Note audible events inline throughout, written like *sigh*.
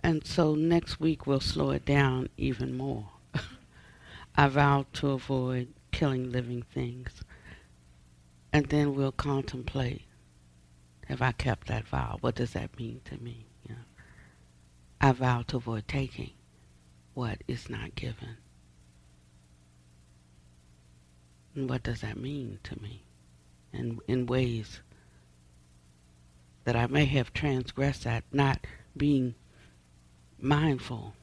And so next week we'll slow it down even more. *laughs* I vow to avoid killing living things. And then we'll contemplate have I kept that vow? What does that mean to me? You know, I vow to avoid taking what is not given. And what does that mean to me? And in ways that I may have transgressed that, not being mindful.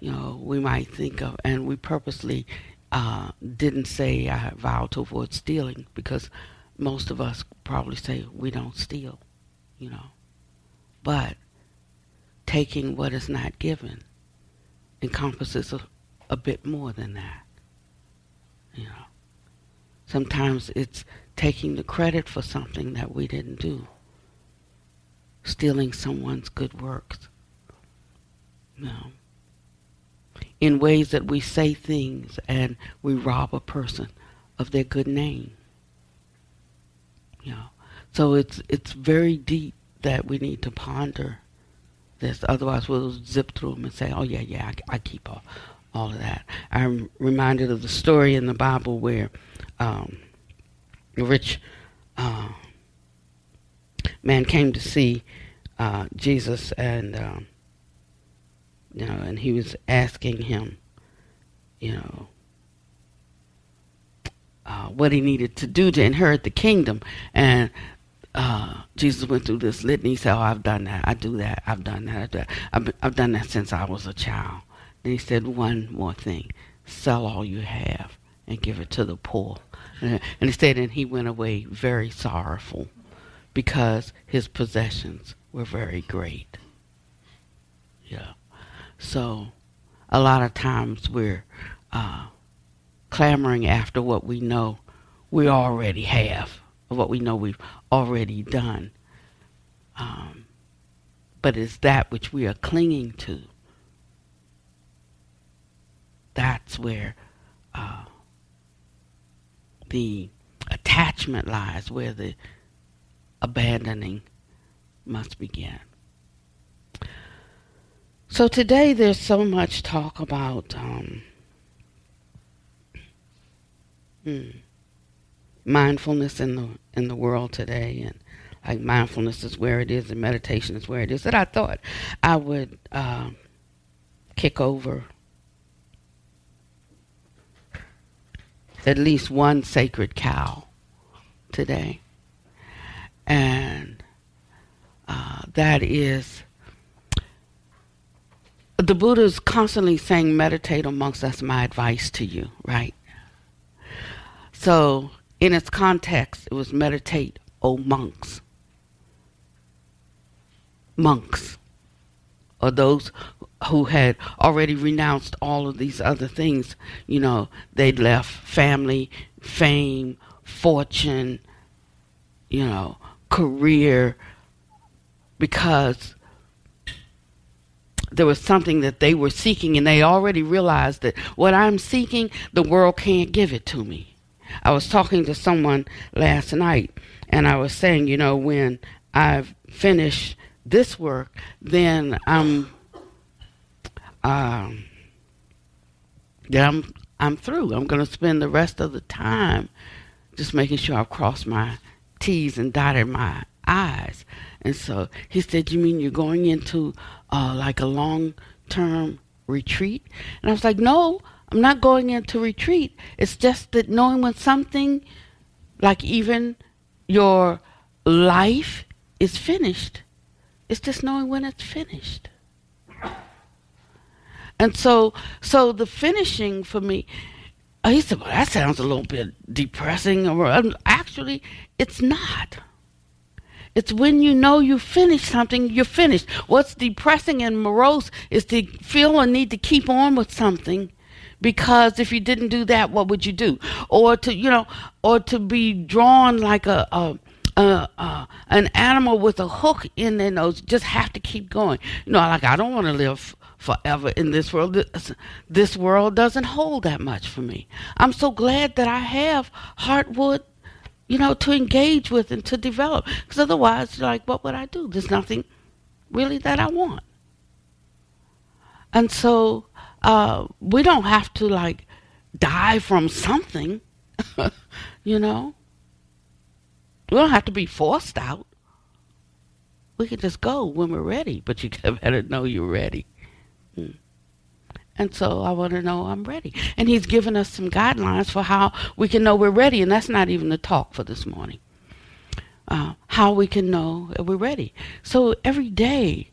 You know, we might think of, and we purposely uh, didn't say I vow to avoid stealing because most of us probably say we don't steal, you know. But taking what is not given encompasses a, a bit more than that, you know. Sometimes it's taking the credit for something that we didn't do, stealing someone's good works, know. In ways that we say things and we rob a person of their good name. You know, so it's it's very deep that we need to ponder this. Otherwise, we'll zip through them and say, "Oh yeah, yeah, I, I keep all, all of that." I'm reminded of the story in the Bible where um, a rich uh, man came to see uh, Jesus, and um, you know, and he was asking him, you know, uh, what he needed to do to inherit the kingdom. And uh, Jesus went through this litany. He said, "Oh, I've done that. I do that. I've done that. I've done, I've, I've done that since I was a child." And he said, "One more thing: sell all you have and give it to the poor." And he said, and he went away very sorrowful because his possessions were very great. Yeah. So, a lot of times we're uh, clamoring after what we know we already have, or what we know we've already done. Um, but it's that which we are clinging to. That's where uh, the attachment lies, where the abandoning must begin. So today there's so much talk about um, Hmm. Mindfulness in the in the world today, and like mindfulness is where it is, and meditation is where it is. That I thought I would uh, kick over at least one sacred cow today, and uh, that is the Buddha is constantly saying, meditate amongst. That's my advice to you, right? So, in its context, it was meditate, O monks. Monks, or those who had already renounced all of these other things. You know, they'd left family, fame, fortune, you know, career, because there was something that they were seeking, and they already realized that what I'm seeking, the world can't give it to me. I was talking to someone last night, and I was saying, you know, when I've finished this work, then I'm, um, then I'm, I'm through. I'm going to spend the rest of the time just making sure I've crossed my T's and dotted my I's. And so he said, You mean you're going into uh, like a long term retreat? And I was like, No, I'm not going into retreat. It's just that knowing when something, like even your life, is finished. It's just knowing when it's finished. And so, so the finishing for me, he said, well, that sounds a little bit depressing. Or um, actually, it's not. It's when you know you finished something, you're finished. What's depressing and morose is to feel a need to keep on with something because if you didn't do that, what would you do? Or to, you know, or to be drawn like a, a uh, uh, an animal with a hook in their nose just have to keep going. You know, like I don't want to live forever in this world. This, this world doesn't hold that much for me. I'm so glad that I have Heartwood, you know, to engage with and to develop. Because otherwise, you're like, what would I do? There's nothing, really that I want? And so uh, we don't have to like die from something, *laughs* you know. We don't have to be forced out. We can just go when we're ready, but you *laughs* better know you're ready. Hmm. And so I want to know I'm ready. And he's given us some guidelines for how we can know we're ready. And that's not even the talk for this morning. Uh, how we can know that we're ready. So every day,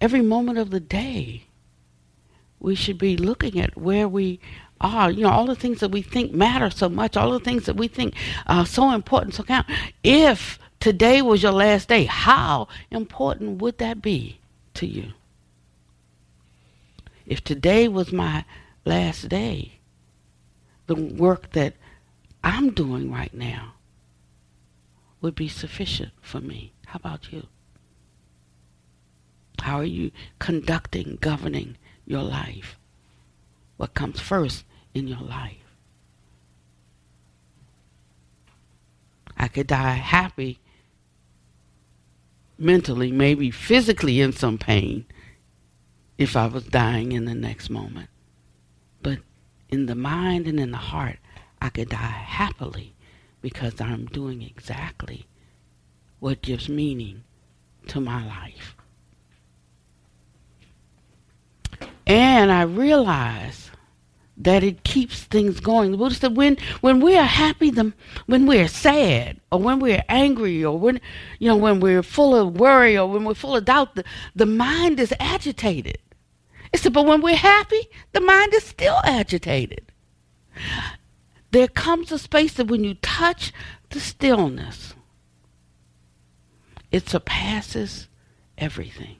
every moment of the day, we should be looking at where we are. You know, all the things that we think matter so much, all the things that we think are so important, so count. If today was your last day, how important would that be to you? If today was my last day, the work that I'm doing right now would be sufficient for me. How about you? How are you conducting, governing your life? What comes first in your life? I could die happy mentally, maybe physically in some pain, if I was dying in the next moment. But in the mind and in the heart, I could die happily because I'm doing exactly what gives meaning to my life. And I realize that it keeps things going. The Buddha said when when we are happy, the, when we're sad, or when we're angry, or when you know when we're full of worry, or when we're full of doubt, the, the mind is agitated. It said, but when we're happy, the mind is still agitated. There comes a space that when you touch the stillness, it surpasses everything.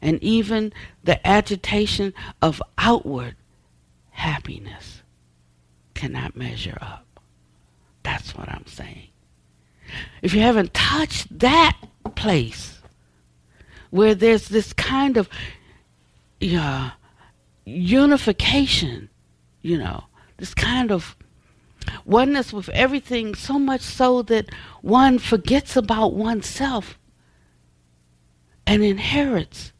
And even the agitation of outward happiness cannot measure up. That's what I'm saying. If you haven't touched that place, where there's this kind of uh, unification, you know, this kind of oneness with everything, so much so that one forgets about oneself and inherits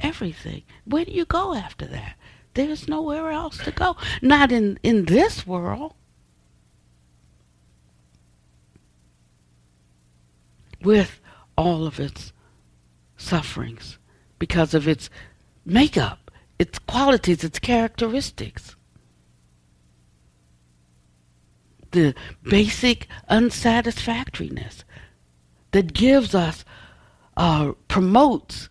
everything. Where do you go after that? There's nowhere else to go. Not in, in this world. With all of its sufferings because of its makeup, its qualities, its characteristics. The basic unsatisfactoriness that gives us, uh, promotes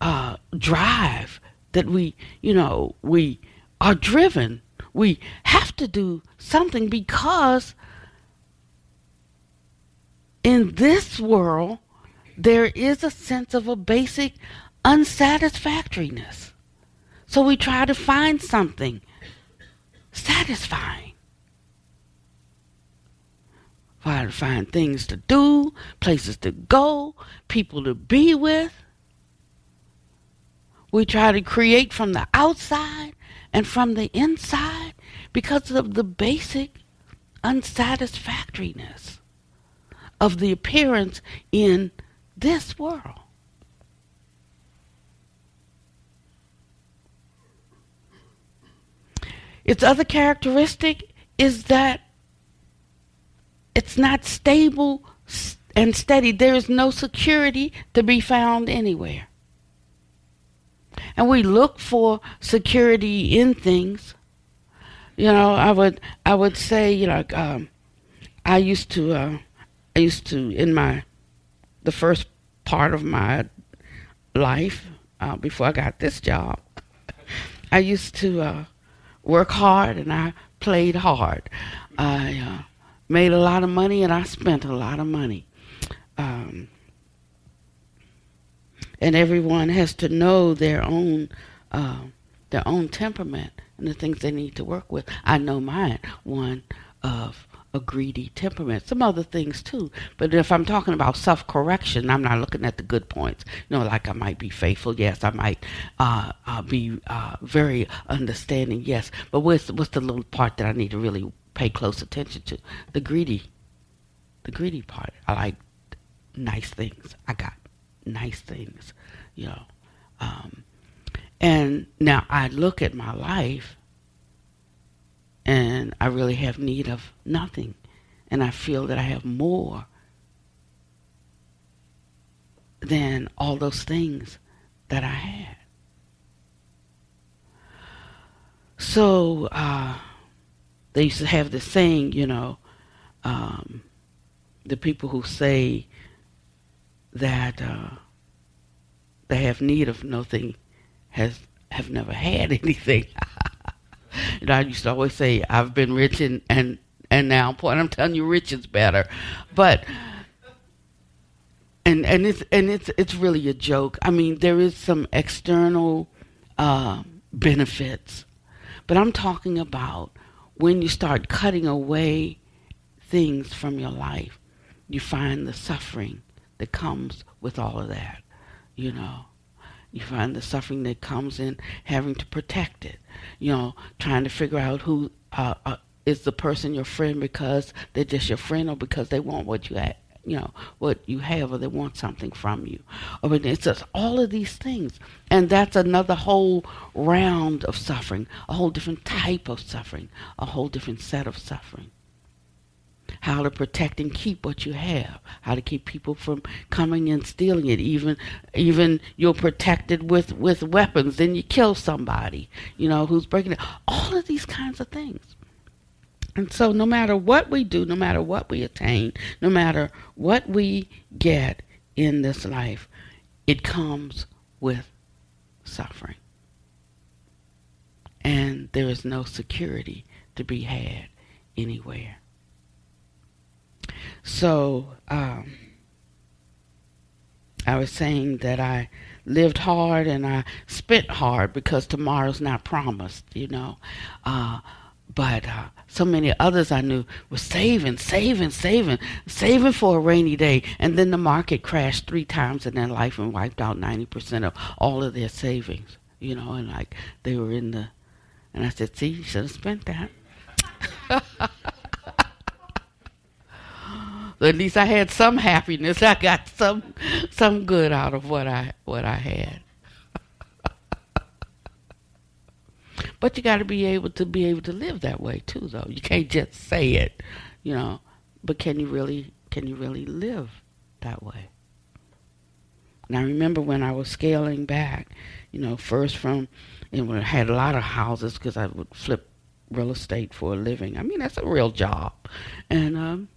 uh, drive, that we, you know, we are driven. We have to do something because in this world, there is a sense of a basic unsatisfactoriness. So we try to find something satisfying. Try to find things to do, places to go, people to be with. We try to create from the outside and from the inside because of the basic unsatisfactoriness of the appearance in this world. Its other characteristic is that it's not stable and steady. There is no security to be found anywhere. And we look for security in things. You know, I would I would say, you know, um, I used to uh, I used to in my the first part of my life uh, before I got this job. I used to uh, work hard and I played hard. I uh, made a lot of money and I spent a lot of money. Um, and everyone has to know their own uh, their own temperament and the things they need to work with. I know mine. One of a greedy temperament. Some other things too. But if I'm talking about self correction, I'm not looking at the good points. You know, like I might be faithful. Yes, I might uh, uh, be uh, very understanding. Yes, but what's what's the little part that I need to really pay close attention to? The greedy, the greedy part. I like nice things. I got nice things, you know. Um, and now I look at my life and I really have need of nothing. And I feel that I have more than all those things that I had. So uh, they used to have this saying, you know, um, the people who say that uh, they have need of nothing has have never had *laughs* anything. And I used to always say, I've been rich and and and now point I'm telling you, rich is better, but and and it's and it's it's really a joke. I mean, there is some external uh, benefits, but I'm talking about when you start cutting away things from your life, you find the suffering that comes with all of that. You know, you find the suffering that comes in having to protect it. You know, trying to figure out who uh, uh, is the person your friend because they're just your friend or because they want what you have you know what you have or they want something from you. Or it's just all of these things. And that's another whole round of suffering a whole different type of suffering a whole different set of suffering how to protect and keep what you have how to keep people from coming and stealing it even even you're protected with with weapons then you kill somebody you know who's breaking it all of these kinds of things and so, no matter what we do, no matter what we attain, no matter what we get in this life, it comes with suffering. And there is no security to be had anywhere. So, um, I was saying that I lived hard and I spent hard because tomorrow's not promised, you know. Uh, but uh, so many others I knew were saving, saving, saving, saving for a rainy day. And then the market crashed three times in their life and wiped out 90% of all of their savings. You know, and like they were in the. And I said, see, you should have spent that. *laughs* at least I had some happiness. I got some some good out of what I what I had. *laughs* But you got to be able to be able to live that way too, though. You can't just say it, you know. But can you really can you really live that way? And I remember when I was scaling back, you know, first from, know, I had a lot of houses because I would flip real estate for a living. I mean, that's a real job, and um,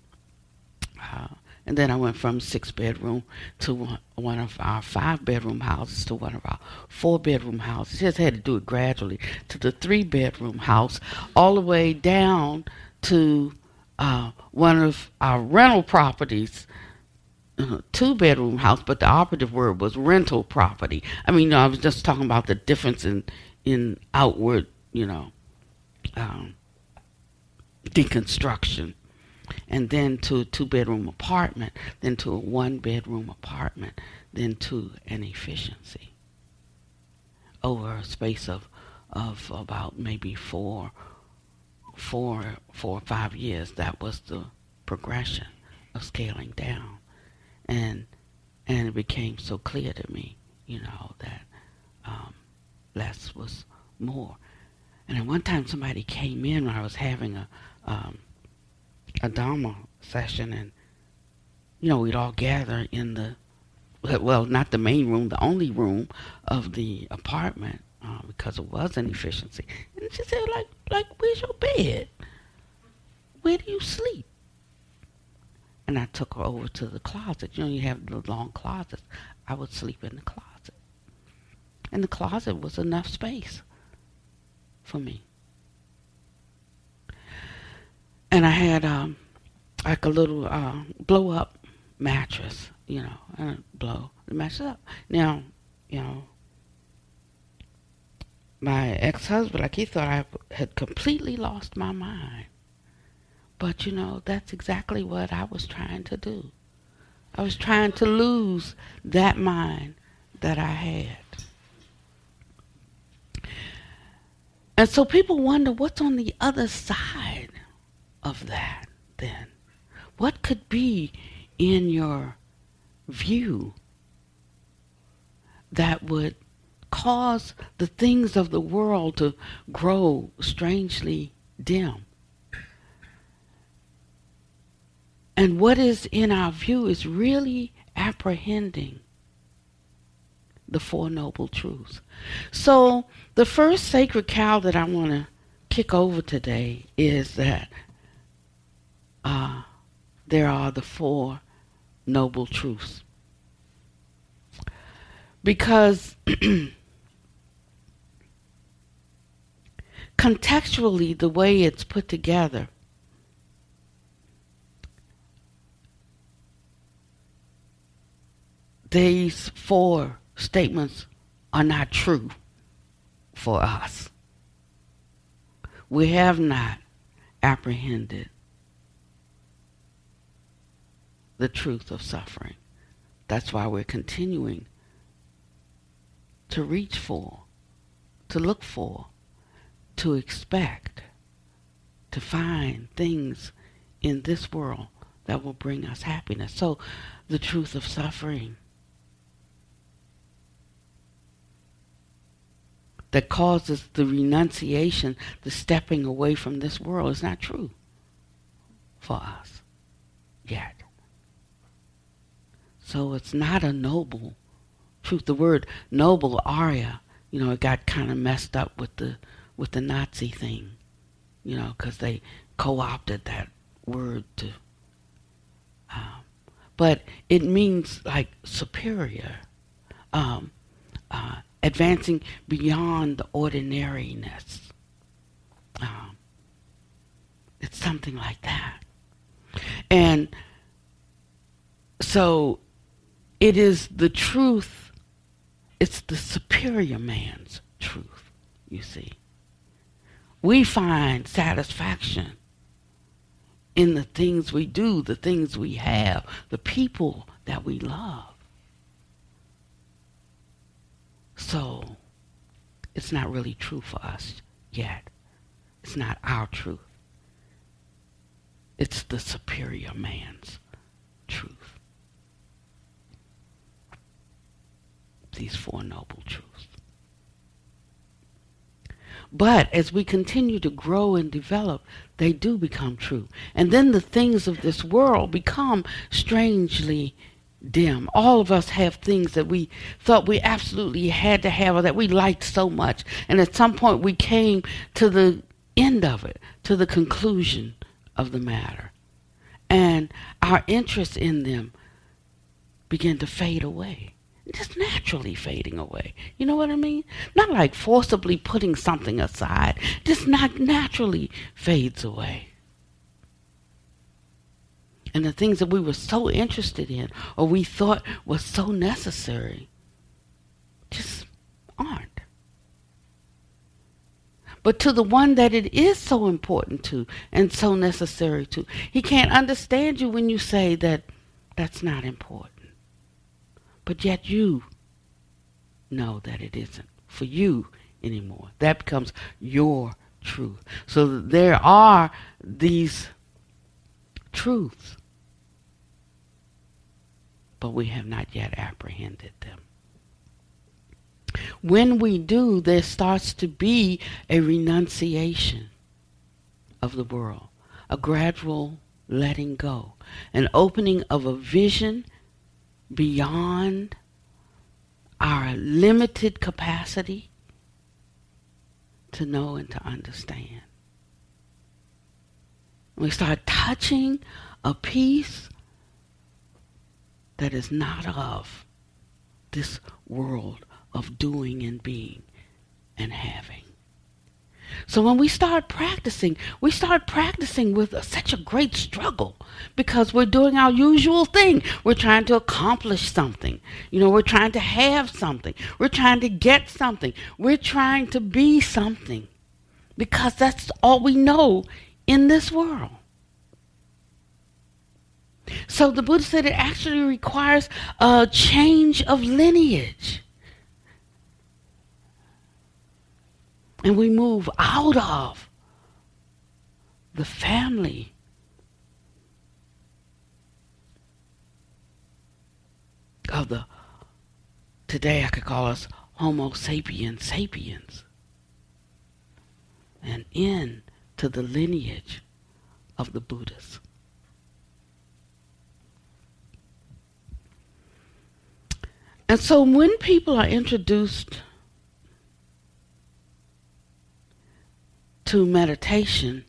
uh, and then I went from six bedroom to one of our five bedroom houses to one of our four bedroom houses. Just had to do it gradually to the three bedroom house, all the way down to uh, one of our rental properties. Uh, two bedroom house, but the operative word was rental property. I mean, you know, I was just talking about the difference in in outward, you know, um, deconstruction and then to a two bedroom apartment, then to a one bedroom apartment, then to an efficiency over a space of of about maybe four four four or five years. That was the progression of scaling down. And and it became so clear to me you know that um, less was more. And at one time somebody came in when I was having a um, a Dharma session, and you know we'd all gather in the well, not the main room, the only room of the apartment uh, because it was an efficiency. And she said, like, like, where's your bed? Where do you sleep? And I took her over to the closet. You know, you have the long closets. I would sleep in the closet. And the closet was enough space for me. And I had um, like a little uh, blow up mattress, you know, and blow the mattress up. Now, you know, my ex husband, like he thought I had completely lost my mind. But you know, that's exactly what I was trying to do. I was trying to lose that mind that I had. And so people wonder what's on the other side of that then? What could be in your view that would cause the things of the world to grow strangely dim. And what is in our view is really apprehending the Four Noble Truths. So, the first sacred cow that I want to kick over today is that uh, there are the Four Noble Truths. Because *clears throat* contextually, the way it's put together, these four statements are not true for us. We have not apprehended the truth of suffering. That's why we're continuing to reach for, to look for, to expect, to find things in this world that will bring us happiness. So, the truth of suffering that causes the renunciation, the stepping away from this world is not true for us yet. So it's not a noble truth. The word noble, ariya, you know, it got kind of messed up with the with the Nazi thing, you know, because they co-opted that word to. Um, but it means like superior. Um, uh, advancing beyond the ordinariness. Um, it's something like that. And so it is the truth, it's the superior man's truth, you see. We find satisfaction in the things we do, the things we have, the people that we love. So it's not really true for us yet. It's not our truth. It's the superior man's truth. These Four Noble Truths. But as we continue to grow and develop, they do become true. And then the things of this world become strangely dim. All of us have things that we thought we absolutely had to have or that we liked so much. And at some point we came to the end of it, to the conclusion of the matter. And our interest in them began to fade away. Just naturally fading away. You know what I mean? Not like forcibly putting something aside. Just not naturally fades away and the things that we were so interested in or we thought was so necessary just aren't. But to the one that it is so important to and so necessary to, he can't understand you when you say that that's not important. But yet you know that it isn't for you anymore. That becomes your truth. So there are these truths but we have not yet apprehended them. When we do, there starts to be a renunciation of the world, a gradual letting go, an opening of a vision beyond our limited capacity to know and to understand. We start touching a piece that is not of this world of doing and being and having. So when we start practicing, we start practicing with such a great struggle because we're doing our usual thing. We're trying to accomplish something. You know, we're trying to have something. We're trying to get something. We're trying to be something because that's all we know in this world. So the Buddha said it actually requires a change of lineage. And we move out of the family of the today I could call us Homo sapiens sapiens. And in to the lineage of the Buddhas. And so when people are introduced to meditation,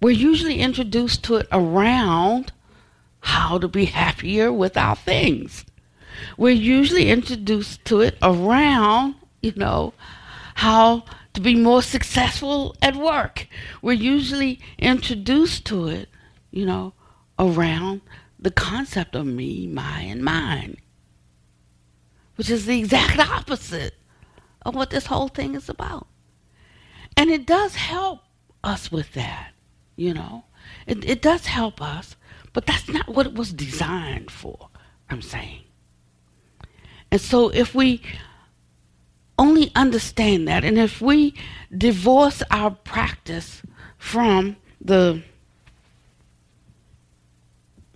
we're usually introduced to it around how to be happier with our things. We're usually introduced to it around, you know, how to be more successful at work. We're usually introduced to it, you know, around the concept of me, my, and mine, which is the exact opposite of what this whole thing is about. And it does help us with that, you know. It, it does help us, but that's not what it was designed for, I'm saying. And so if we only understand that, and if we divorce our practice from the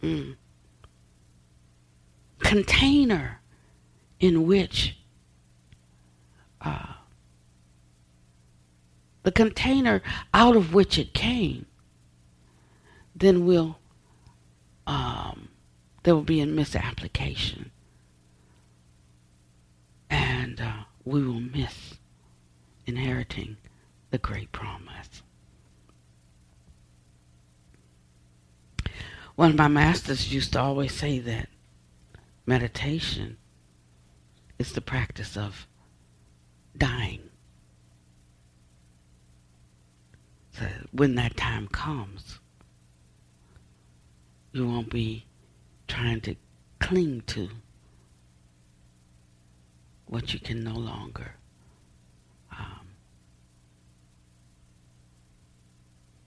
mm, container in which uh, the container out of which it came, then we'll um, there will be a misapplication, and uh, we will miss inheriting the great promise. One of my masters used to always say that meditation is the practice of dying. When that time comes, you won't be trying to cling to what you can no longer um,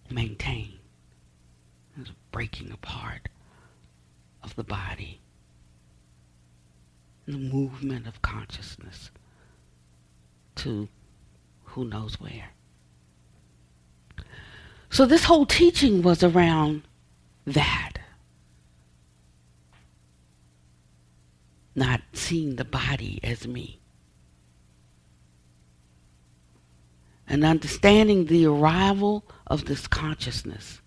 maintain. It's breaking apart of the body, the movement of consciousness to who knows where. So this whole teaching was around that. Not seeing the body as me. And understanding the arrival of this consciousness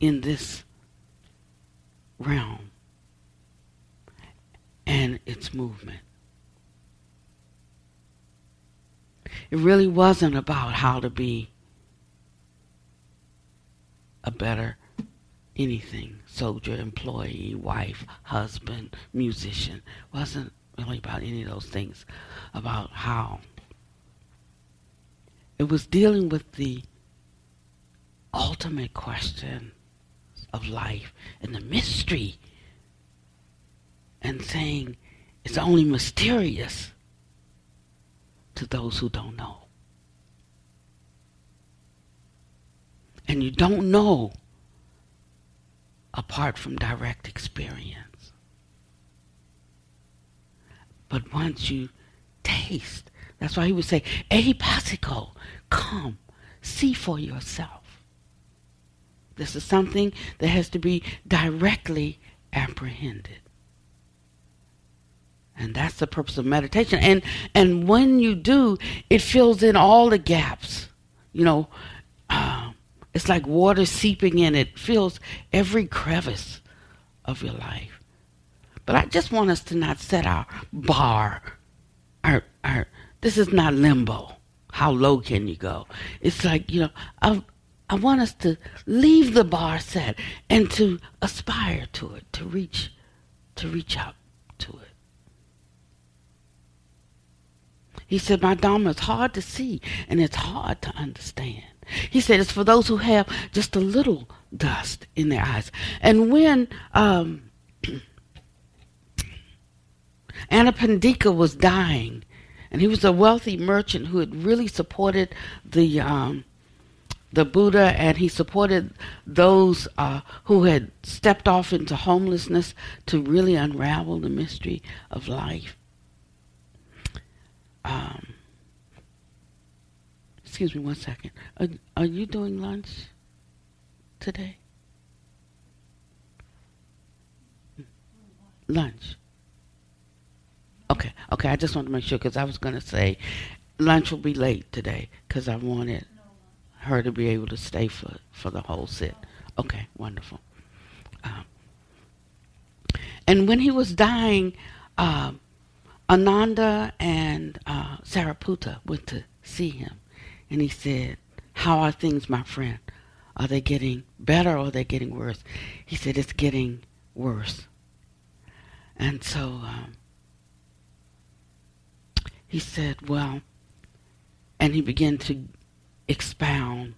in this realm and its movement. It really wasn't about how to be a better anything soldier, employee, wife, husband, musician. Wasn't really about any of those things, about how. It was dealing with the ultimate question of life and the mystery and saying it's only mysterious to those who don't know. And you don't know apart from direct experience. But once you taste, that's why he would say, Ehipassiko, come, see for yourself. This is something that has to be directly apprehended. And that's the purpose of meditation. And and when you do, it fills in all the gaps. You know, it's like water seeping in. It fills every crevice of your life. But I just want us to not set our bar. Our, our, this is not limbo. How low can you go? It's like, you know, I, I want us to leave the bar set and to aspire to it, to reach, to reach out to it. He said, My Dharma is hard to see and it's hard to understand. He said it's for those who have just a little dust in their eyes. And when um, *clears throat* Anathapindika was dying, and he was a wealthy merchant who had really supported the um, the Buddha, and he supported those uh, who had stepped off into homelessness to really unravel the mystery of life. Um, Excuse me one second. Are, are you doing lunch today? Lunch. Okay. Okay, I just want to make sure because I was going to say lunch will be late today because I wanted her to be able to stay for, for the whole sit. Okay, wonderful. Um, and when he was dying, uh, Ananda and uh, Sariputta went to see him. And he said, How are things, my friend? Are they getting better or are they getting worse? He said, It's getting worse. And so um, he said, Well, and he began to expound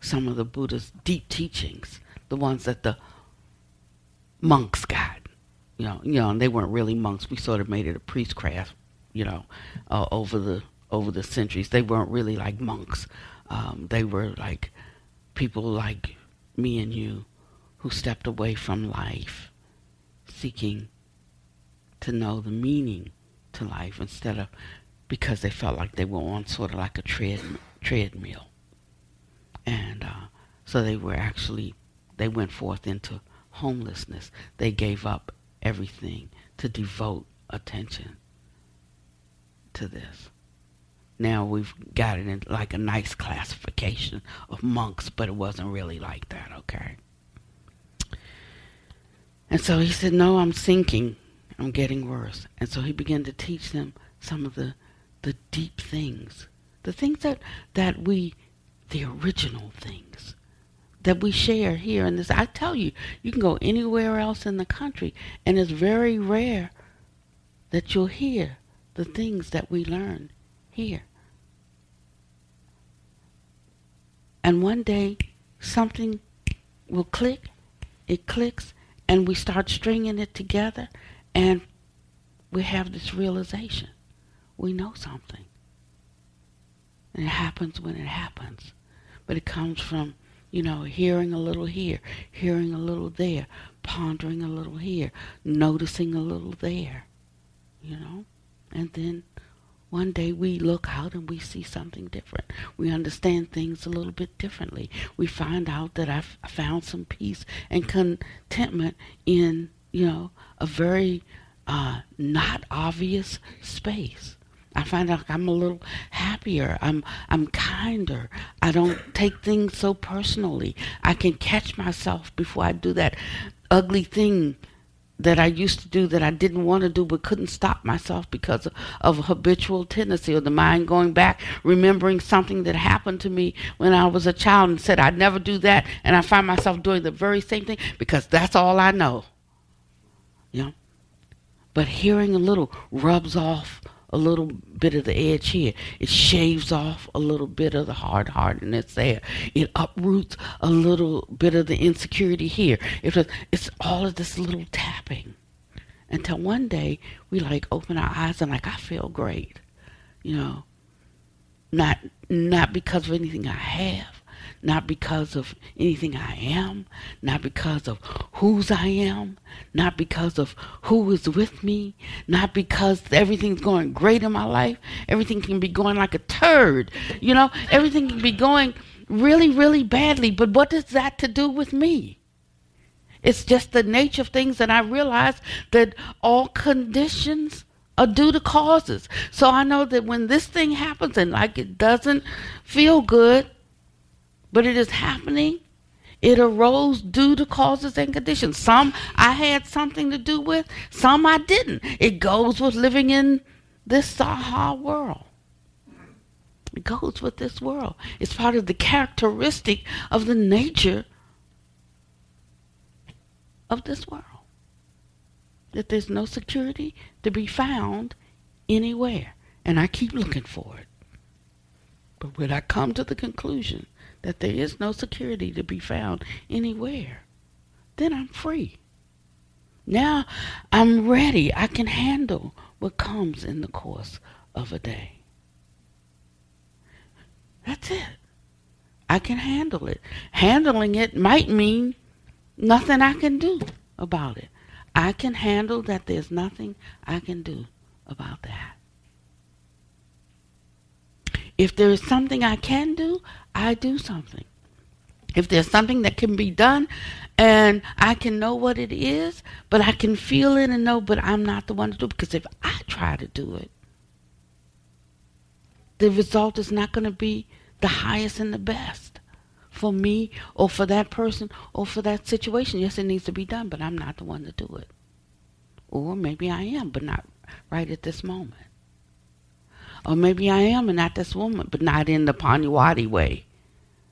some of the Buddha's deep teachings, the ones that the monks got. You know, you know, and they weren't really monks. We sort of made it a priestcraft, you know, uh, over the over the centuries. They weren't really like monks. Um, they were like people like me and you who stepped away from life, seeking to know the meaning to life instead of because they felt like they were on sort of like a tread, treadmill. And uh, so they were actually, they went forth into homelessness. They gave up everything to devote attention to this. Now we've got it in like a nice classification of monks, but it wasn't really like that, okay? And so he said, No, I'm sinking. I'm getting worse. And so he began to teach them some of the the deep things, the things that, that we, the original things that we share here in this. I tell you, you can go anywhere else in the country, and it's very rare that you'll hear the things that we learn here. And one day, something will click, it clicks, and we start stringing it together, and we have this realization we know something. And it happens when it happens. But it comes from, you know, hearing a little here, hearing a little there, pondering a little here, noticing a little there, you know? And then one day we look out and we see something different. We understand things a little bit differently. We find out that I've found some peace and contentment in, you know, a very uh, not obvious space. I find out I'm a little happier. I'm I'm kinder. I don't take things so personally. I can catch myself before I do that ugly thing that I used to do that I didn't want to do but couldn't stop myself because of, habitual tendency or the mind going back, remembering something that happened to me when I was a child and said I'd never do that and I find myself doing the very same thing because that's all I know. You know? But hearing a little rubs off a little bit of the edge here. It shaves off a little bit of the hard hardness there. It uproots a little bit of the insecurity here. It's, it's all of this little tapping. Until one day we like open our eyes and like I feel great. You know. Not not because of anything I have, not because of anything I am, not because of whose I am, not because of who is with me, not because everything's going great in my life. Everything can be going like a turd. You know, everything can be going really, really badly. But what does that to do with me? It's just the nature of things, and I realize that all conditions are due to causes. So I know that when this thing happens and like it doesn't feel good, but it is happening. It arose due to causes and conditions. Some I had something to do with, some I didn't. It goes with living in this Saha world. It goes with this world. It's part of the characteristic of the nature of this world. That there's no security to be found anywhere. And I keep looking for it. But when I come to the conclusion that there is no security to be found anywhere, then I'm free. Now I'm ready. I can handle what comes in the course of a day. That's it. I can handle it. Handling it might mean nothing I can do about it. I can handle that there's nothing I can do about that. If there is something I can do, I do something. If there's something that can be done and I can know what it is, but I can feel it and know, but I'm not the one to do it because if I try to do it, the result is not going to be the highest and the best for me or for that person or for that situation. Yes, it needs to be done, but I'm not the one to do it. Or maybe I am, but not right at this moment. Or maybe I am and not this woman, but not in the Pannavati way.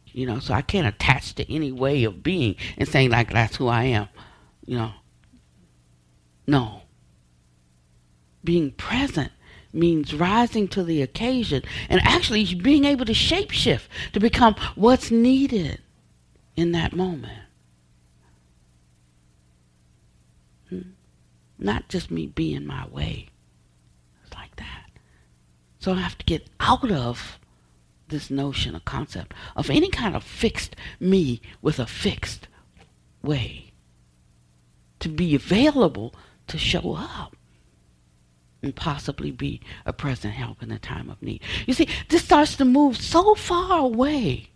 You know, so I can't attach to any way of being and saying like that's who I am. You know. No. Being present means rising to the occasion and actually being able to shapeshift to become what's needed in that moment. Hmm? Not just me being my way. So I have to get out of this notion, a concept of any kind of fixed me with a fixed way. To be available to show up and possibly be a present help in a time of need. You see, this starts to move so far away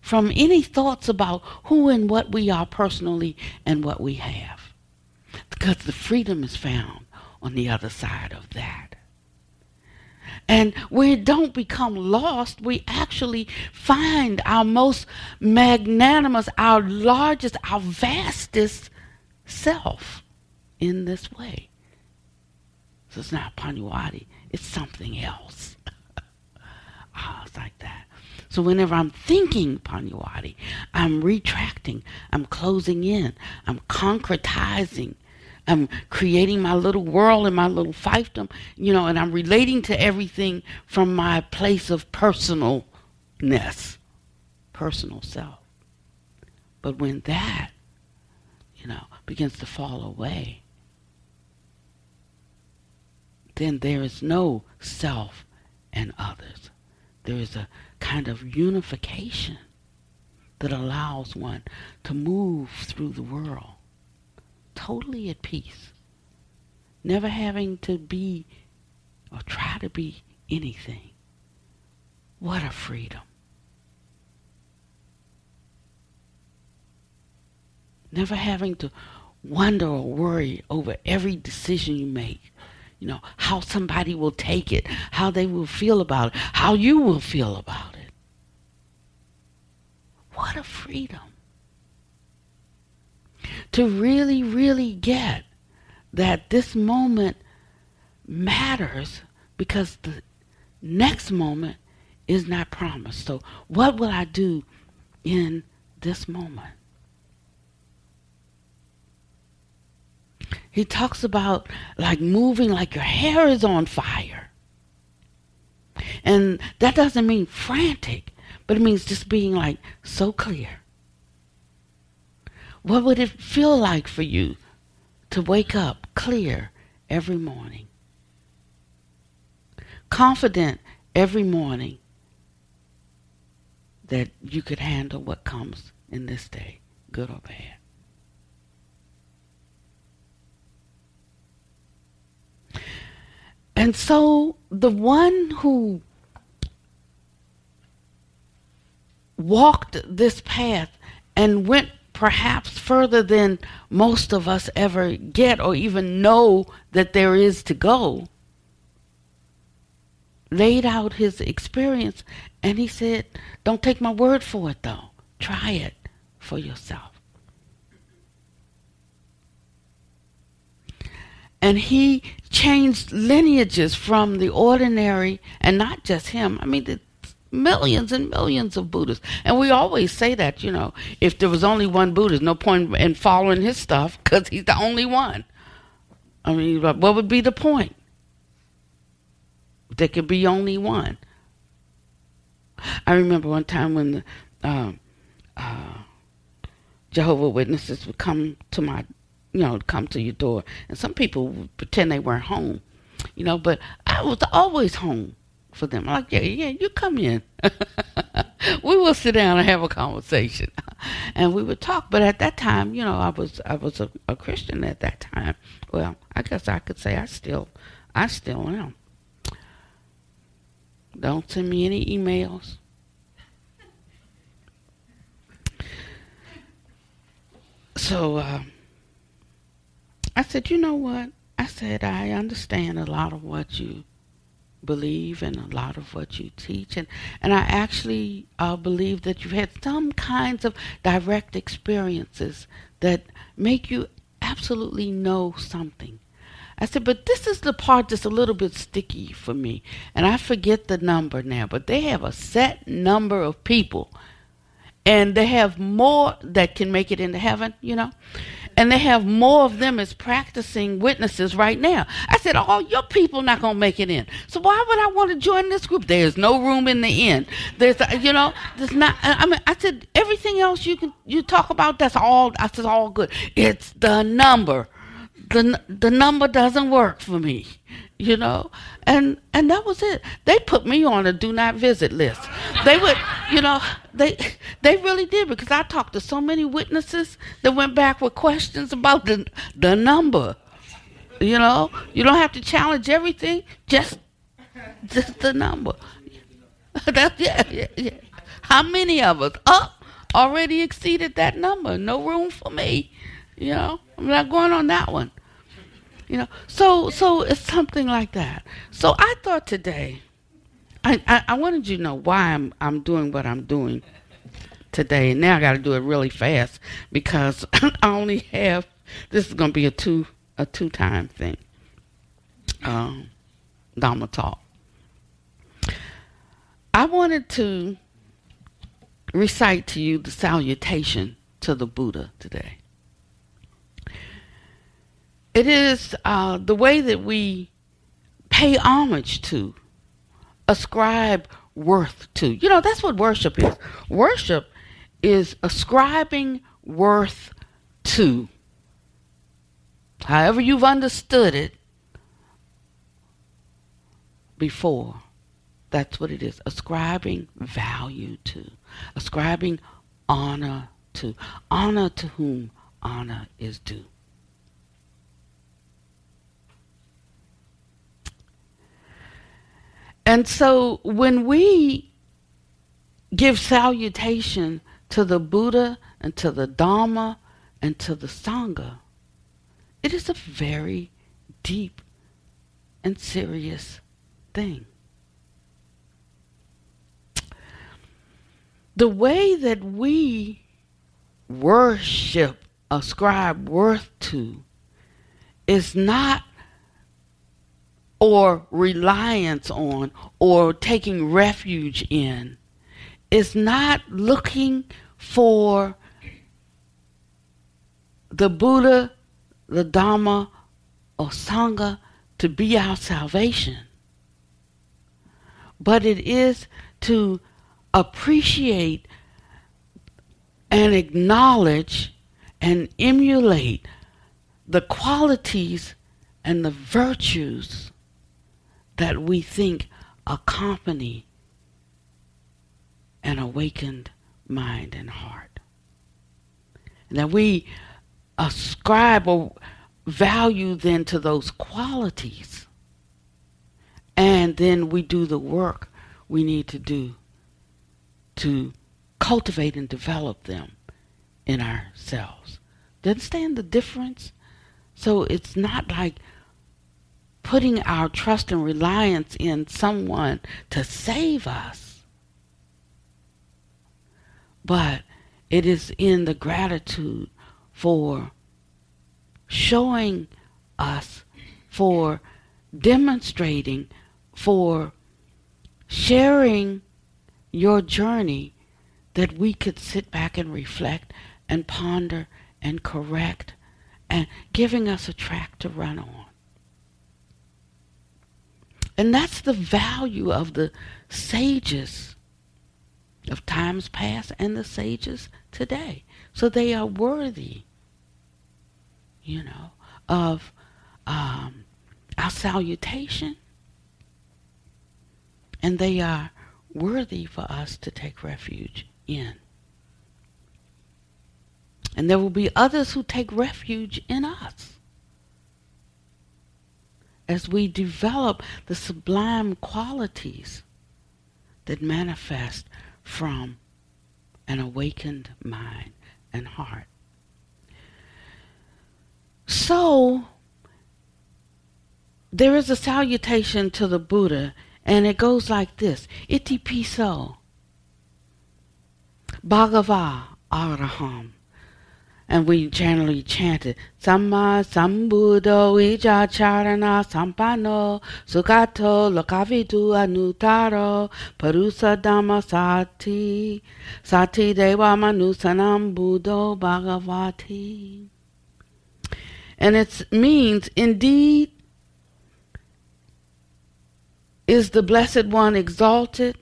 from any thoughts about who and what we are personally and what we have. Because the freedom is found on the other side of that. And we don't become lost. We actually find our most magnanimous, our largest, our vastest self in this way. So it's not Pannavati, it's something else. *laughs* ah, it's like that. So whenever I'm thinking Pannavati, I'm retracting, I'm closing in, I'm concretizing, I'm creating my little world and my little fiefdom, you know, and I'm relating to everything from my place of personalness, personal self. But when that, you know, begins to fall away, then there is no self and others. There is a kind of unification that allows one to move through the world totally at peace, never having to be or try to be anything. What a freedom. Never having to wonder or worry over every decision you make. You know, how somebody will take it, how they will feel about it, how you will feel about it. What a freedom to really, really get that this moment matters because the next moment is not promised. So, what will I do in this moment? He talks about like moving like your hair is on fire. And that doesn't mean frantic, but it means just being like so clear. What would it feel like for you to wake up clear every morning? Confident every morning that you could handle what comes in this day, good or bad. And so the one who walked this path and went perhaps further than most of us ever get or even know that there is to go, laid out his experience and he said, Don't take my word for it though. Try it for yourself. And he changed lineages from the ordinary, and not just him. I mean, the millions and millions of Buddhists. And we always say that, you know, if there was only one Buddha, no point in following his stuff because he's the only one. I mean, what would be the point? There could be only one. I remember one time when the uh, uh, Jehovah Witnesses would come to my, you know, come to your door, and some people would pretend they weren't home, you know, but I was always home for them. I'm like, yeah, yeah, you come in. *laughs* we will sit down and have a conversation, *laughs* and we would talk. But at that time, you know, I was I was a, a Christian at that time. Well, I guess I could say I still I still am. Don't send me any emails. So uh, I said, you know what? I said I understand a lot of what you believe in a lot of what you teach, and and I actually uh, believe that you've had some kinds of direct experiences that make you absolutely know something. I said, but this is the part that's a little bit sticky for me, and I forget the number now. But they have a set number of people, and they have more that can make it into heaven. You know and they have more of them as practicing witnesses right now. I said, "Oh, your people not gonna make it in. So why would I want to join this group? There's no room in the end. There's, uh, you know, there's not. Uh, I mean, I said everything else you can you talk about. That's all. I said all good. It's the number. The the number doesn't work for me you know? And and that was it. They put me on a do not visit list. They would you know they they really did because i talked to so many witnesses that went back with questions about the the number you know? You don't have to challenge everything just just the number. *laughs* That, yeah, yeah, yeah. how many of us? Oh, already exceeded that number. No room for me you know? I'm not going on that one you know, so so it's something like that. So I thought today, I, I, I wanted you to know why I'm I'm doing what I'm doing today. And now I got to do it really fast because *laughs* I only have this is going to be a two a two time thing. Um, Dharma talk. I wanted to recite to you the salutation to the Buddha today. It is uh, the way that we pay homage to, ascribe worth to. You know, that's what worship is. Worship is ascribing worth to. However, you've understood it before, that's what it is. Ascribing value to, ascribing honor to. Honor to whom honor is due. And so when we give salutation to the Buddha and to the Dharma and to the Sangha, it is a very deep and serious thing. The way that we worship, ascribe worth to, is not or reliance on or taking refuge in. Is not looking for the Buddha, the Dharma, or Sangha to be our salvation, but it is to appreciate and acknowledge and emulate the qualities and the virtues that we think accompany an awakened mind and heart. And that we ascribe or value then to those qualities. And then we do the work we need to do to cultivate and develop them in ourselves. Do you understand the difference? So it's not like putting our trust and reliance in someone to save us. But it is in the gratitude for showing us, for demonstrating, for sharing your journey that we could sit back and reflect and ponder and correct and giving us a track to run on. And that's the value of the sages of times past and the sages today. So they are worthy, you know, of um, our salutation. And they are worthy for us to take refuge in. And there will be others who take refuge in us as we develop the sublime qualities that manifest from an awakened mind and heart. So, there is a salutation to the Buddha, And it goes like this Iti piso. Bhagava Araham. And we generally chanted Samma Sambuddho Ijacharana Sampano Sugato Lokavidu Anutaro Parusa Dhamma Sati Sati Deva Manusanam Buddho Bhagavati. And it means, indeed, is the Blessed One exalted,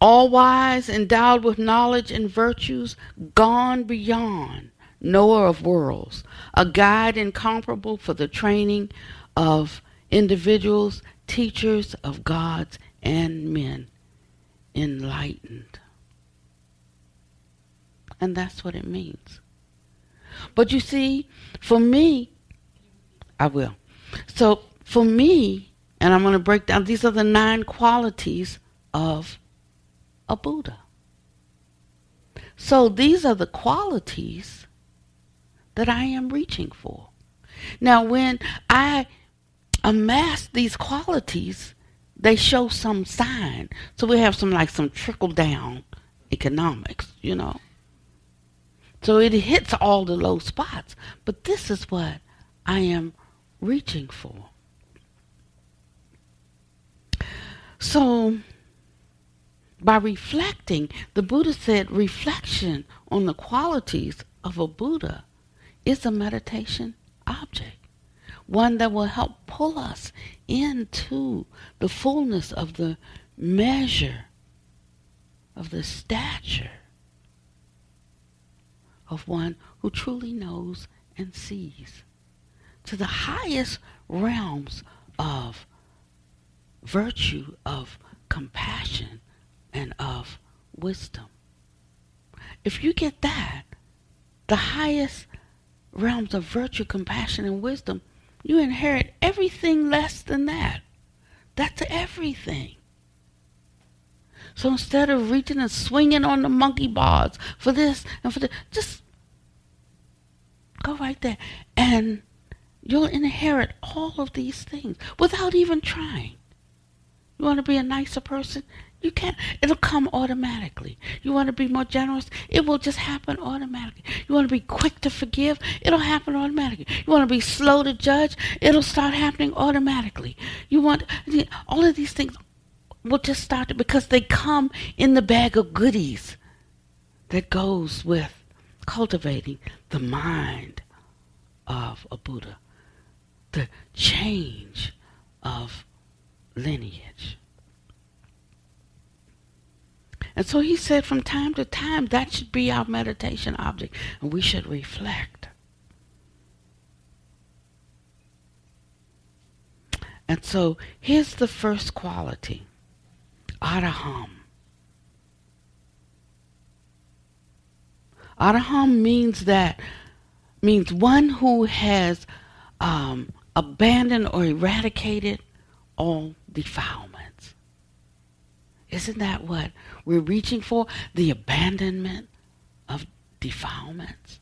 all wise, endowed with knowledge and virtues, gone beyond, knower of worlds, a guide incomparable for the training of individuals, teachers of gods and men, enlightened. And that's what it means. But you see, for me, I will. So for me, and I'm going to break down, these are the nine qualities of a Buddha. So these are the qualities that I am reaching for. Now, when I amass these qualities, they show some sign. So we have some like some trickle down economics, you know. So it hits all the low spots. But this is what I am reaching for. So, by reflecting, the Buddha said reflection on the qualities of a Buddha is a meditation object, one that will help pull us into the fullness of the measure of the stature of one who truly knows and sees to the highest realms of virtue, of compassion, and of wisdom. If you get that, the highest realms of virtue, compassion, and wisdom, you inherit everything less than that. That's everything. So instead of reaching and swinging on the monkey bars for this and for this, just go right there. And you'll inherit all of these things without even trying. You want to be a nicer person? You can't. It'll come automatically. You want to be more generous? It will just happen automatically. You want to be quick to forgive? It'll happen automatically. You want to be slow to judge? It'll start happening automatically. You want all of these things will just start because they come in the bag of goodies that goes with cultivating the mind of a Buddha, the change of lineage. And so he said from time to time that should be our meditation object, and we should reflect. And so here's the first quality Araham. Araham means that means one who has um, abandoned or eradicated all defilements. Isn't that what we're reaching for? The abandonment of defilements.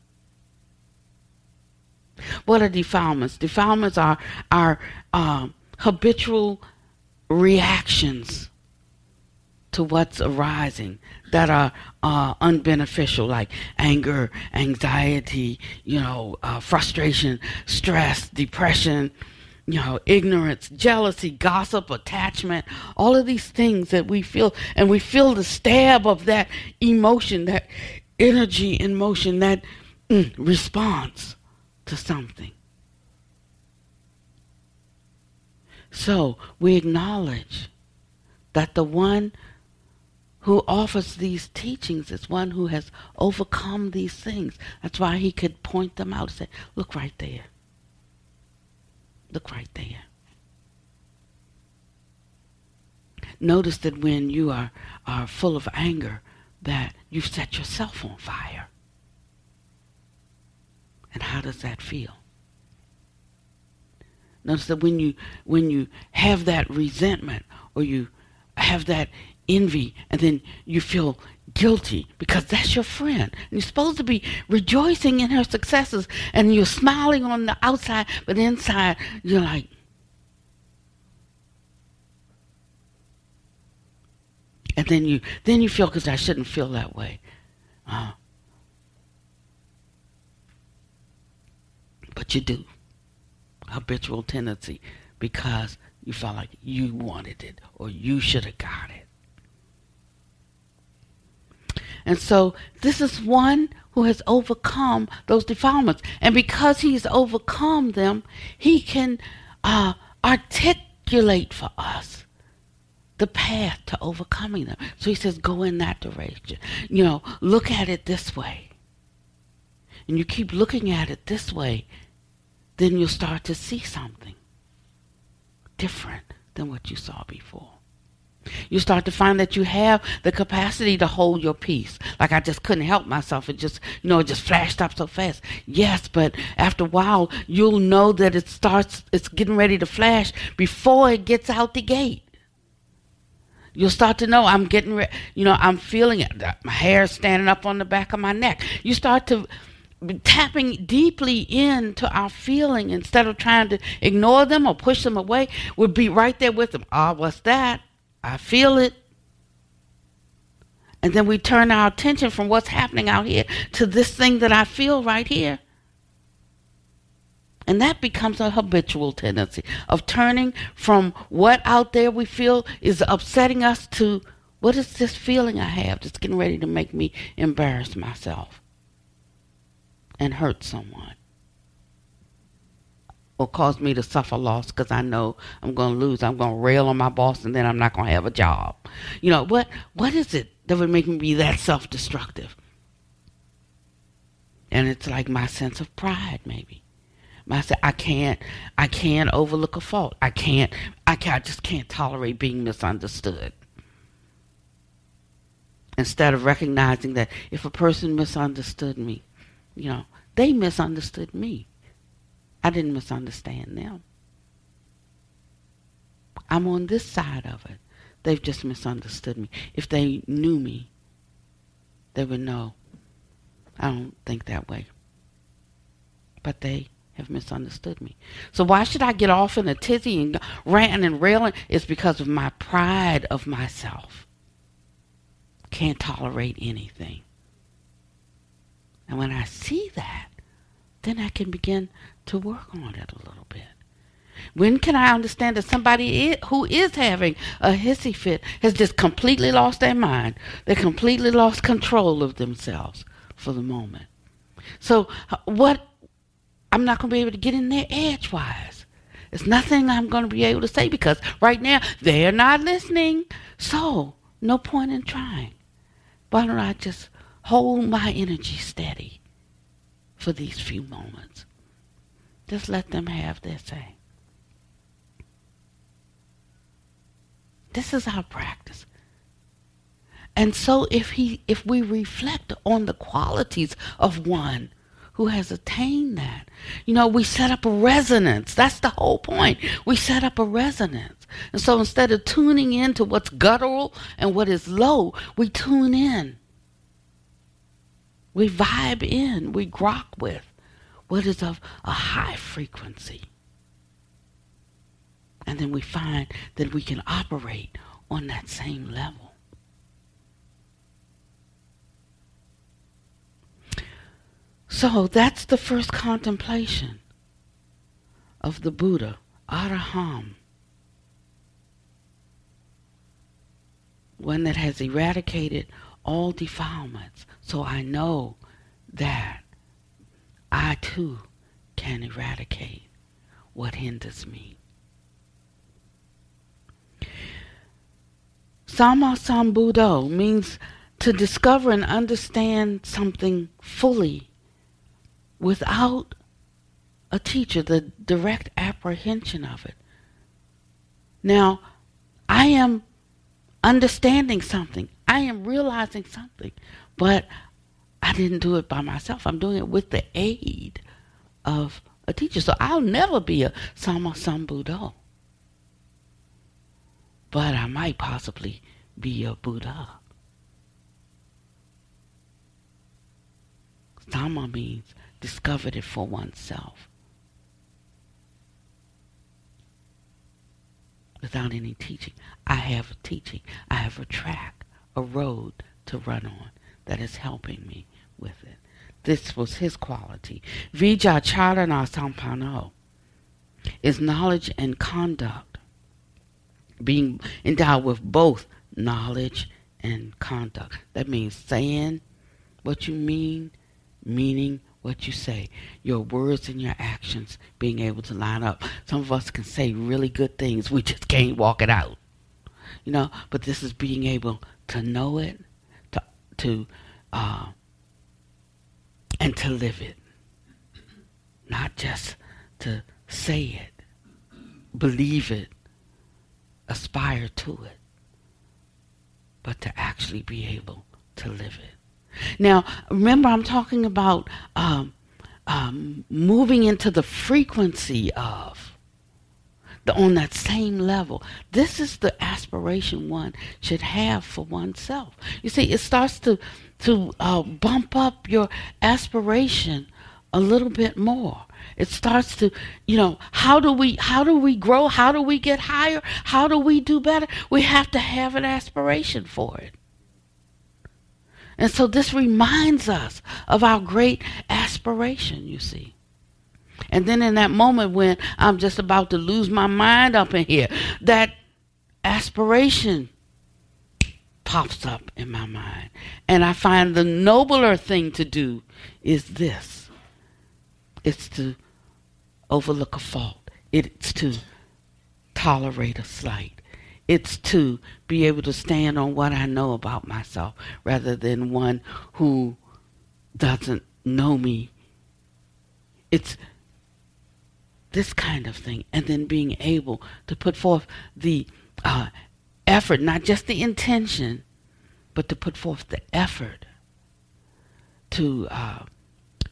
What are defilements? Defilements are our um, habitual reactions to what's arising that are uh, unbeneficial, like anger, anxiety, you know, uh, frustration, stress, depression, you know, ignorance, jealousy, gossip, attachment, all of these things that we feel, and we feel the stab of that emotion, that energy in motion, that mm, response to something. So we acknowledge that the one who offers these teachings is one who has overcome these things. That's why he could point them out and say, look right there. Look right there. Notice that when you are, are full of anger, that you set yourself on fire. And how does that feel? Notice that when you when you have that resentment or you have that envy, and then you feel guilty because that's your friend. And you're supposed to be rejoicing in her successes and you're smiling on the outside, but inside you're like, and then you then you feel because I shouldn't feel that way. Uh, but you do habitual tendency because you felt like you wanted it or you should have got it. And so this is one who has overcome those defilements. And because he's overcome them, he can uh, articulate for us the path to overcoming them. So he says, go in that direction. You know, look at it this way. And you keep looking at it this way, then you'll start to see something different than what you saw before. You start to find that you have the capacity to hold your peace. Like I just couldn't help myself. It just, you know, it just flashed up so fast. Yes, but after a while, you'll know that it starts, it's getting ready to flash before it gets out the gate. You'll start to know I'm getting, re- you know, I'm feeling it. My hair standing up on the back of my neck. You start to tapping deeply into our feeling instead of trying to ignore them or push them away. We'll be right there with them. Ah, oh, what's that? I feel it. And then we turn our attention from what's happening out here to this thing that I feel right here. And that becomes a habitual tendency of turning from what out there we feel is upsetting us to what is this feeling I have that's getting ready to make me embarrass myself and hurt someone or cause me to suffer loss because I know I'm going to lose. I'm going to rail on my boss and then I'm not going to have a job. You know, what what is it that would make me be that self-destructive? And it's like my sense of pride maybe. My I can't I can't overlook a fault. I can't I, can't, I just can't tolerate being misunderstood. Instead of recognizing that if a person misunderstood me, you know, they misunderstood me I didn't misunderstand them. I'm on this side of it. They've just misunderstood me. If they knew me, they would know I don't think that way. But they have misunderstood me. So why should I get off in a tizzy and ranting and railing? It's because of my pride of myself. Can't tolerate anything. And when I see that, then I can begin to work on it a little bit. When can I understand that somebody who is having a hissy fit has just completely lost their mind? They completely lost control of themselves for the moment. So, uh, what? I'm not going to be able to get in there edgewise. There's nothing I'm going to be able to say because right now they're not listening. So, no point in trying. Why don't I just hold my energy steady for these few moments? Just let them have their say. This is our practice. And so if he if we reflect on the qualities of one who has attained that, you know, we set up a resonance. That's the whole point. We set up a resonance. And so instead of tuning in to what's guttural and what is low, we tune in. We vibe in, we grok with what is of a high frequency. And then we find that we can operate on that same level. So that's the first contemplation of the Buddha, Araham. One that has eradicated all defilements. So I know that I too can eradicate what hinders me. Samma Sambuddho means to discover and understand something fully without a teacher, the direct apprehension of it. Now, I am understanding something. I am realizing something, but I didn't do it by myself. I'm doing it with the aid of a teacher. So I'll never be a Samma Sambuddho. But I might possibly be a Buddha. Sama means discovered it for oneself. Without any teaching. I have a teaching. I have a track. a road to run on that is helping me with it. This was his quality. Vijacharana sampano is knowledge and conduct, being endowed with both knowledge and conduct. That means saying what you mean, meaning what you say, your words and your actions being able to line up. Some of us can say really good things, we just can't walk it out. You know, but this is being able to know it, to to uh, and to live it. Not just to say it, believe it, aspire to it, but to actually be able to live it. Now, remember, I'm talking about um, um, moving into the frequency of. The, on that same level. This is the aspiration one should have for oneself. You see, it starts to to uh, bump up your aspiration a little bit more. It starts to, you know, how do we how do we grow? How do we get higher? How do we do better? We have to have an aspiration for it. And so this reminds us of our great aspiration, you see. And then in that moment when I'm just about to lose my mind up in here, that aspiration pops up in my mind. And I find the nobler thing to do is this it's to overlook a fault, it's to tolerate a slight, it's to be able to stand on what I know about myself rather than one who doesn't know me. It's this kind of thing. And then being able to put forth the uh, effort, not just the intention, but to put forth the effort to uh,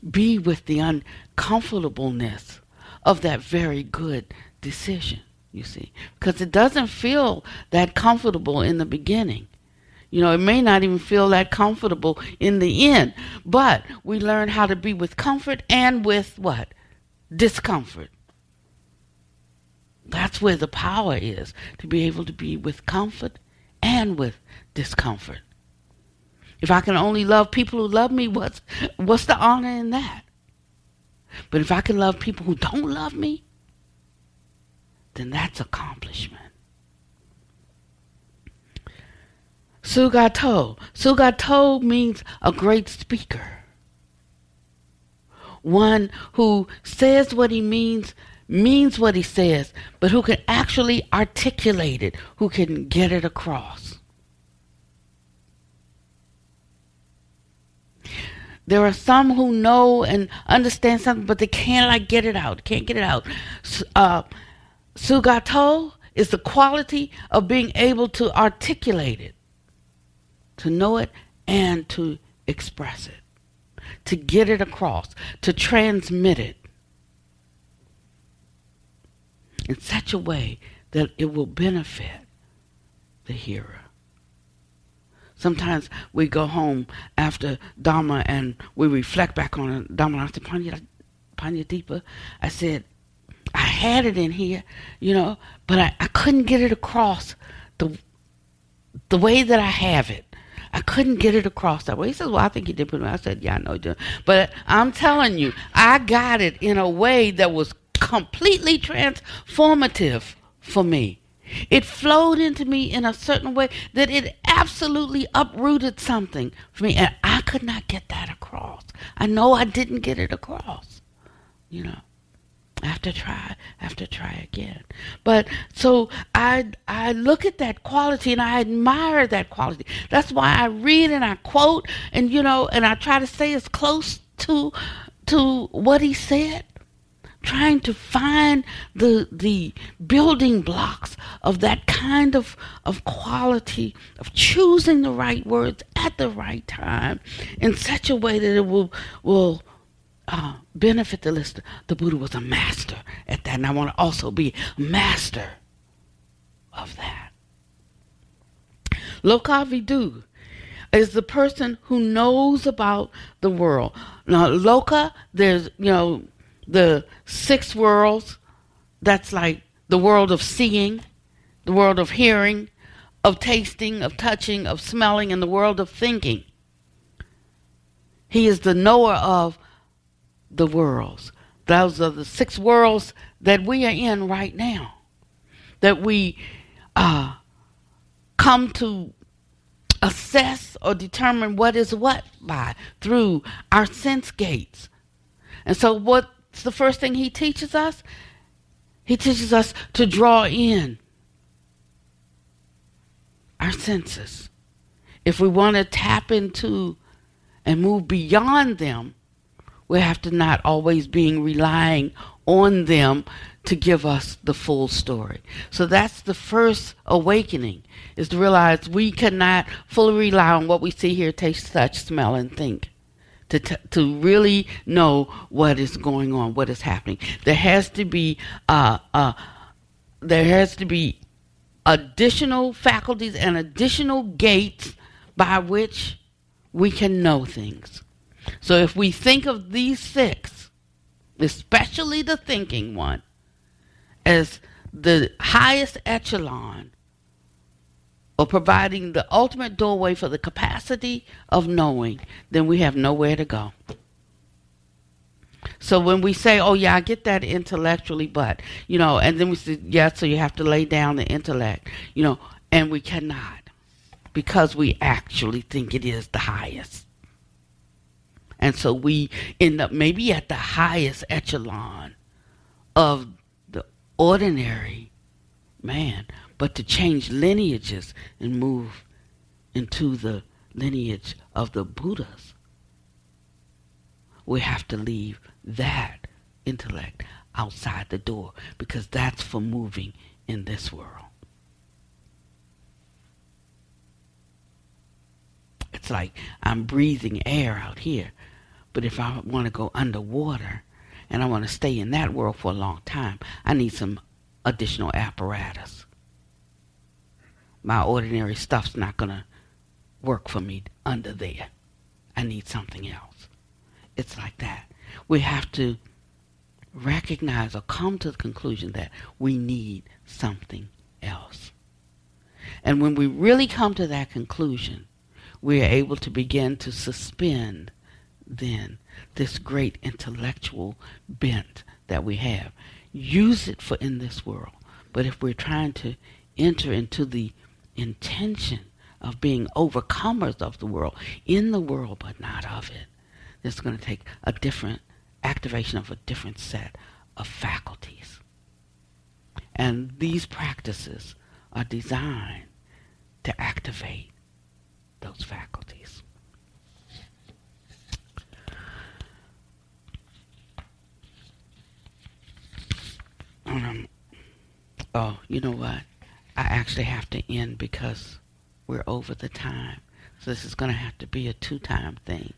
be with the uncomfortableness of that very good decision you see, because it doesn't feel that comfortable in the beginning. You know, it may not even feel that comfortable in the end, but we learn how to be with comfort and with what? Discomfort. That's where the power is to be able to be with comfort and with discomfort. If I can only love people who love me, what's what's the honor in that? But if I can love people who don't love me, then that's accomplishment. Sugato. Sugato means a great speaker. One who says what he means, means what he says, but who can actually articulate it, who can get it across. There are some who know and understand something, but they can't like get it out. Can't get it out. Uh, Sugato is the quality of being able to articulate it, to know it, and to express it, to get it across, to transmit it in such a way that it will benefit the hearer. Sometimes we go home after Dharma and we reflect back on it. Dharma, after Panya, Panya Deepa, I said, I had it in here, you know, but I, I couldn't get it across the the way that I have it. I couldn't get it across that way. He says, Well, I think you did pretty well. I said, Yeah, I know you did. But I'm telling you, I got it in a way that was completely transformative for me. It flowed into me in a certain way that it absolutely uprooted something for me. And I could not get that across. I know I didn't get it across, you know. I have to try, I have to try again. But so I I look at that quality and I admire that quality. That's why I read and I quote and you know and I try to stay as close to to what he said trying to find the the building blocks of that kind of of quality of choosing the right words at the right time in such a way that it will will uh, benefit the listener. The Buddha was a master at that, and I want to also be master of that. Lokavidu is the person who knows about the world. Now, Loka, there's, you know, the six worlds. That's like the world of seeing, the world of hearing, of tasting, of touching, of smelling, and the world of thinking. He is the knower of the worlds. Those are the six worlds that we are in right now. That we uh, come to assess or determine what is what by through our sense gates. And so, what's the first thing he teaches us? He teaches us to draw in our senses. If we want to tap into and move beyond them, we have to not always being relying on them to give us the full story. So that's the first awakening is to realize we cannot fully rely on what we see, hear, taste, touch, smell, and think. To, t- to really know what is going on, what is happening, there has to be uh, uh, there has to be additional faculties and additional gates by which we can know things. So if we think of these six, especially the thinking one, as the highest echelon of providing the ultimate doorway for the capacity of knowing, then we have nowhere to go. So when we say, "Oh yeah, I get that intellectually," but you know, and then we say, "Yeah, so you have to lay down the intellect," you know, and we cannot because we actually think it is the highest. And so we end up maybe at the highest echelon of the ordinary man, but to change lineages and move into the lineage of the Buddhas, we have to leave that intellect outside the door because that's for moving in this world. It's like I'm breathing air out here, but if I want to go underwater and I want to stay in that world for a long time, I need some additional apparatus. My ordinary stuff's not going to work for me under there. I need something else. It's like that we have to recognize or come to the conclusion that we need something else. And when we really come to that conclusion, we are able to begin to suspend then this great intellectual bent that we have. Use it for in this world. But if we're trying to enter into the intention of being overcomers of the world, in the world but not of it, it's going to take a different activation of a different set of faculties. And these practices are designed to activate those faculties. Um, oh, you know what? I actually have to end because we're over the time. So this is going to have to be a two time thing.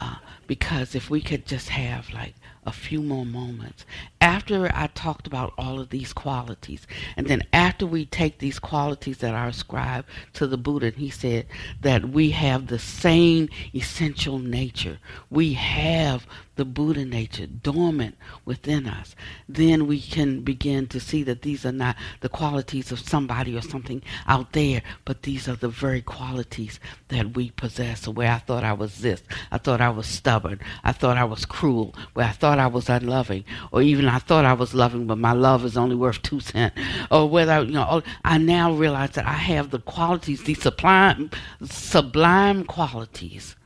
Uh, because if we could just have like a few more moments after I talked about all of these qualities, and then after we take these qualities that are ascribed to the Buddha, and he said that we have the same essential nature. We have the Buddha nature dormant within us. Then we can begin to see that these are not the qualities of somebody or something out there, but these are the very qualities that we possess. Where I thought I was this, I thought I was stubborn, I thought I was cruel, where I thought I was unloving, or even I thought I was loving, but my love is only worth two cents, or whether you know, oh, I now realize that I have the qualities, these sublime, sublime qualities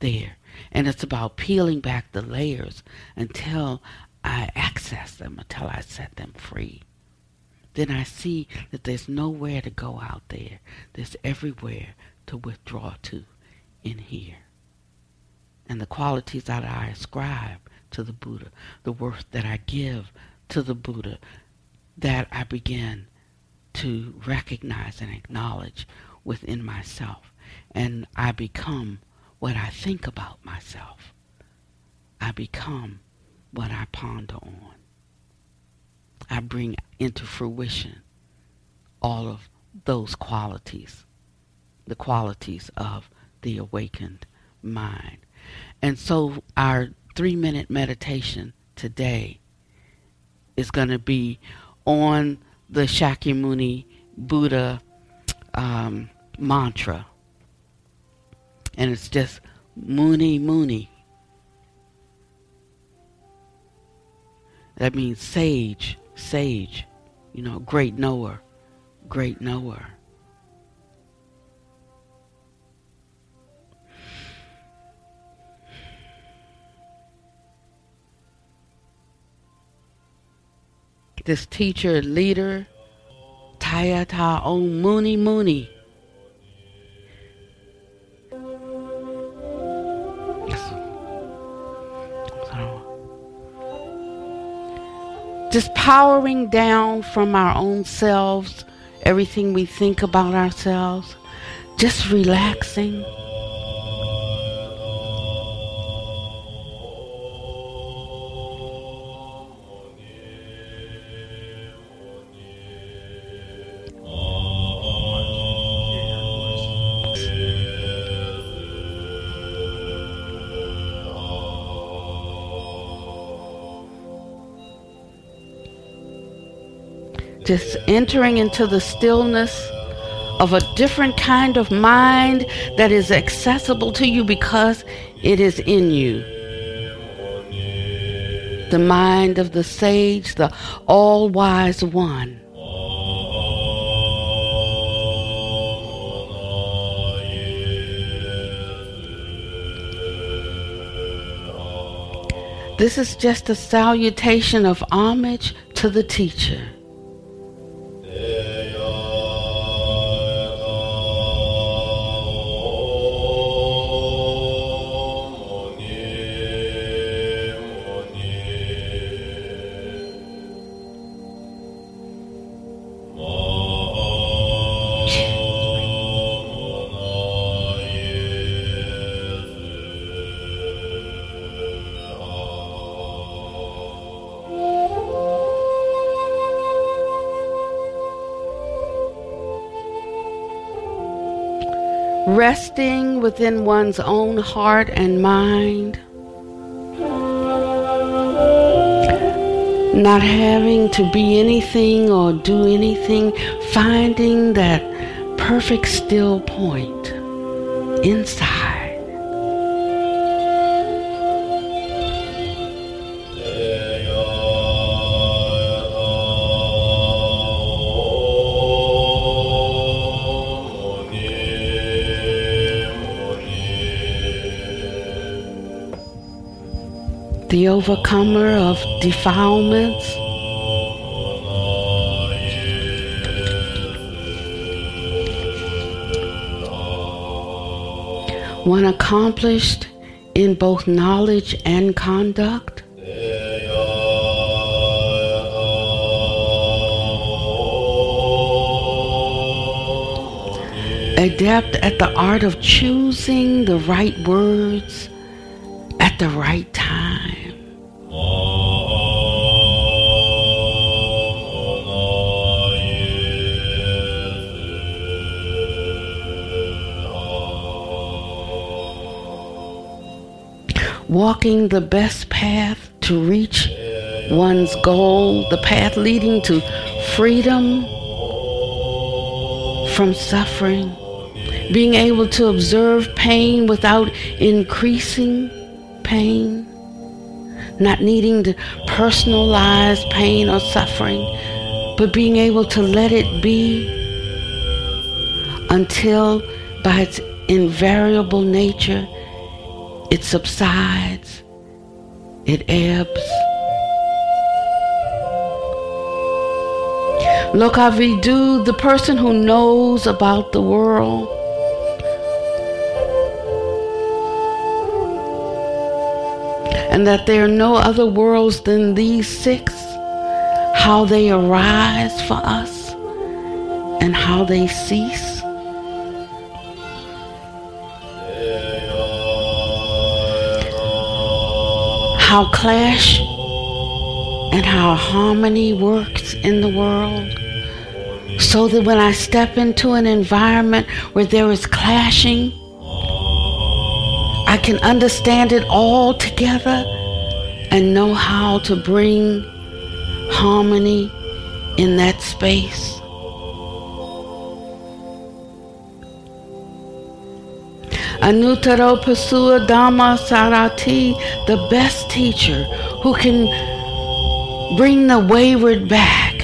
there, and it's about peeling back the layers until I access them, until I set them free. Then I see that there's nowhere to go out there. There's everywhere to withdraw to in here. And the qualities that I ascribe to the Buddha, the worth that I give to the Buddha, that I begin to recognize and acknowledge within myself. And I become what I think about myself. I become what I ponder on. I bring into fruition all of those qualities, the qualities of the awakened mind. And so our three minute meditation today is going to be on the Shakyamuni Buddha um, mantra. And it's just Muni Muni. That means sage, sage, you know, great knower, great knower. This teacher, leader, Tayata Om Muni Muni. just powering down from our own selves, everything we think about ourselves, just relaxing. Just entering into the stillness of a different kind of mind that is accessible to you because it is in you. The mind of the sage, the all wise one. This is just a salutation of homage to the teacher. Within one's own heart and mind, not having to be anything or do anything, finding that perfect still point inside. The overcomer of defilements. One accomplished in both knowledge and conduct. Adept at the art of choosing the right words at the right walking the best path to reach one's goal, the path leading to freedom from suffering, being able to observe pain without increasing pain, not needing to personalize pain or suffering, but being able to let it be until by its invariable nature it subsides, it ebbs. Lokavidu, the person who knows about the world, and that there are no other worlds than these six, how they arise for us and how they cease. How clash and how harmony works in the world. So that when I step into an environment where there is clashing, I can understand it all together and know how to bring harmony in that space. Anuttaro Purisa Damma Sarathi, the best teacher who can bring the wayward back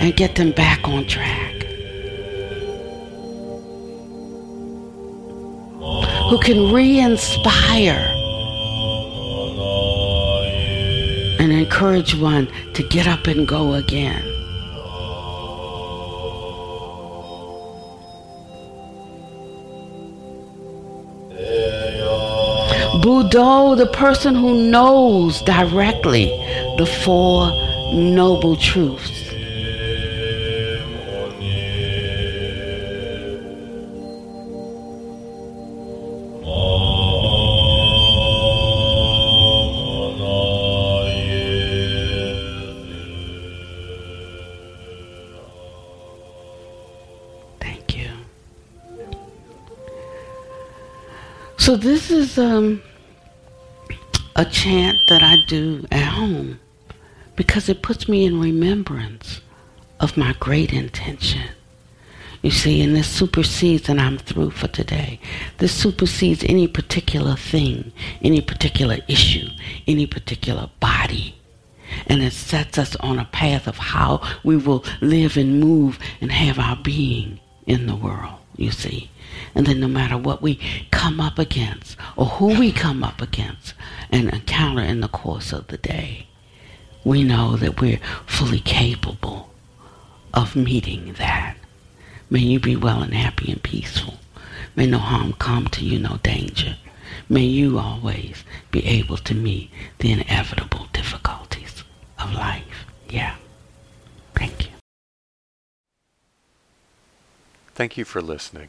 and get them back on track. Who can re inspire and encourage one to get up and go again. Buddha, the person who knows directly the Four Noble Truths. So this is um, a chant that I do at home because it puts me in remembrance of my great intention. You see, and this supersedes, and I'm through for today. This supersedes any particular thing, any particular issue, any particular body. And it sets us on a path of how we will live and move and have our being in the world, you see. And then no matter what we come up against or who we come up against and encounter in the course of the day, we know that we're fully capable of meeting that. May you be well and happy and peaceful. May no harm come to you, no danger. May you always be able to meet the inevitable difficulties of life. Yeah. Thank you. Thank you for listening.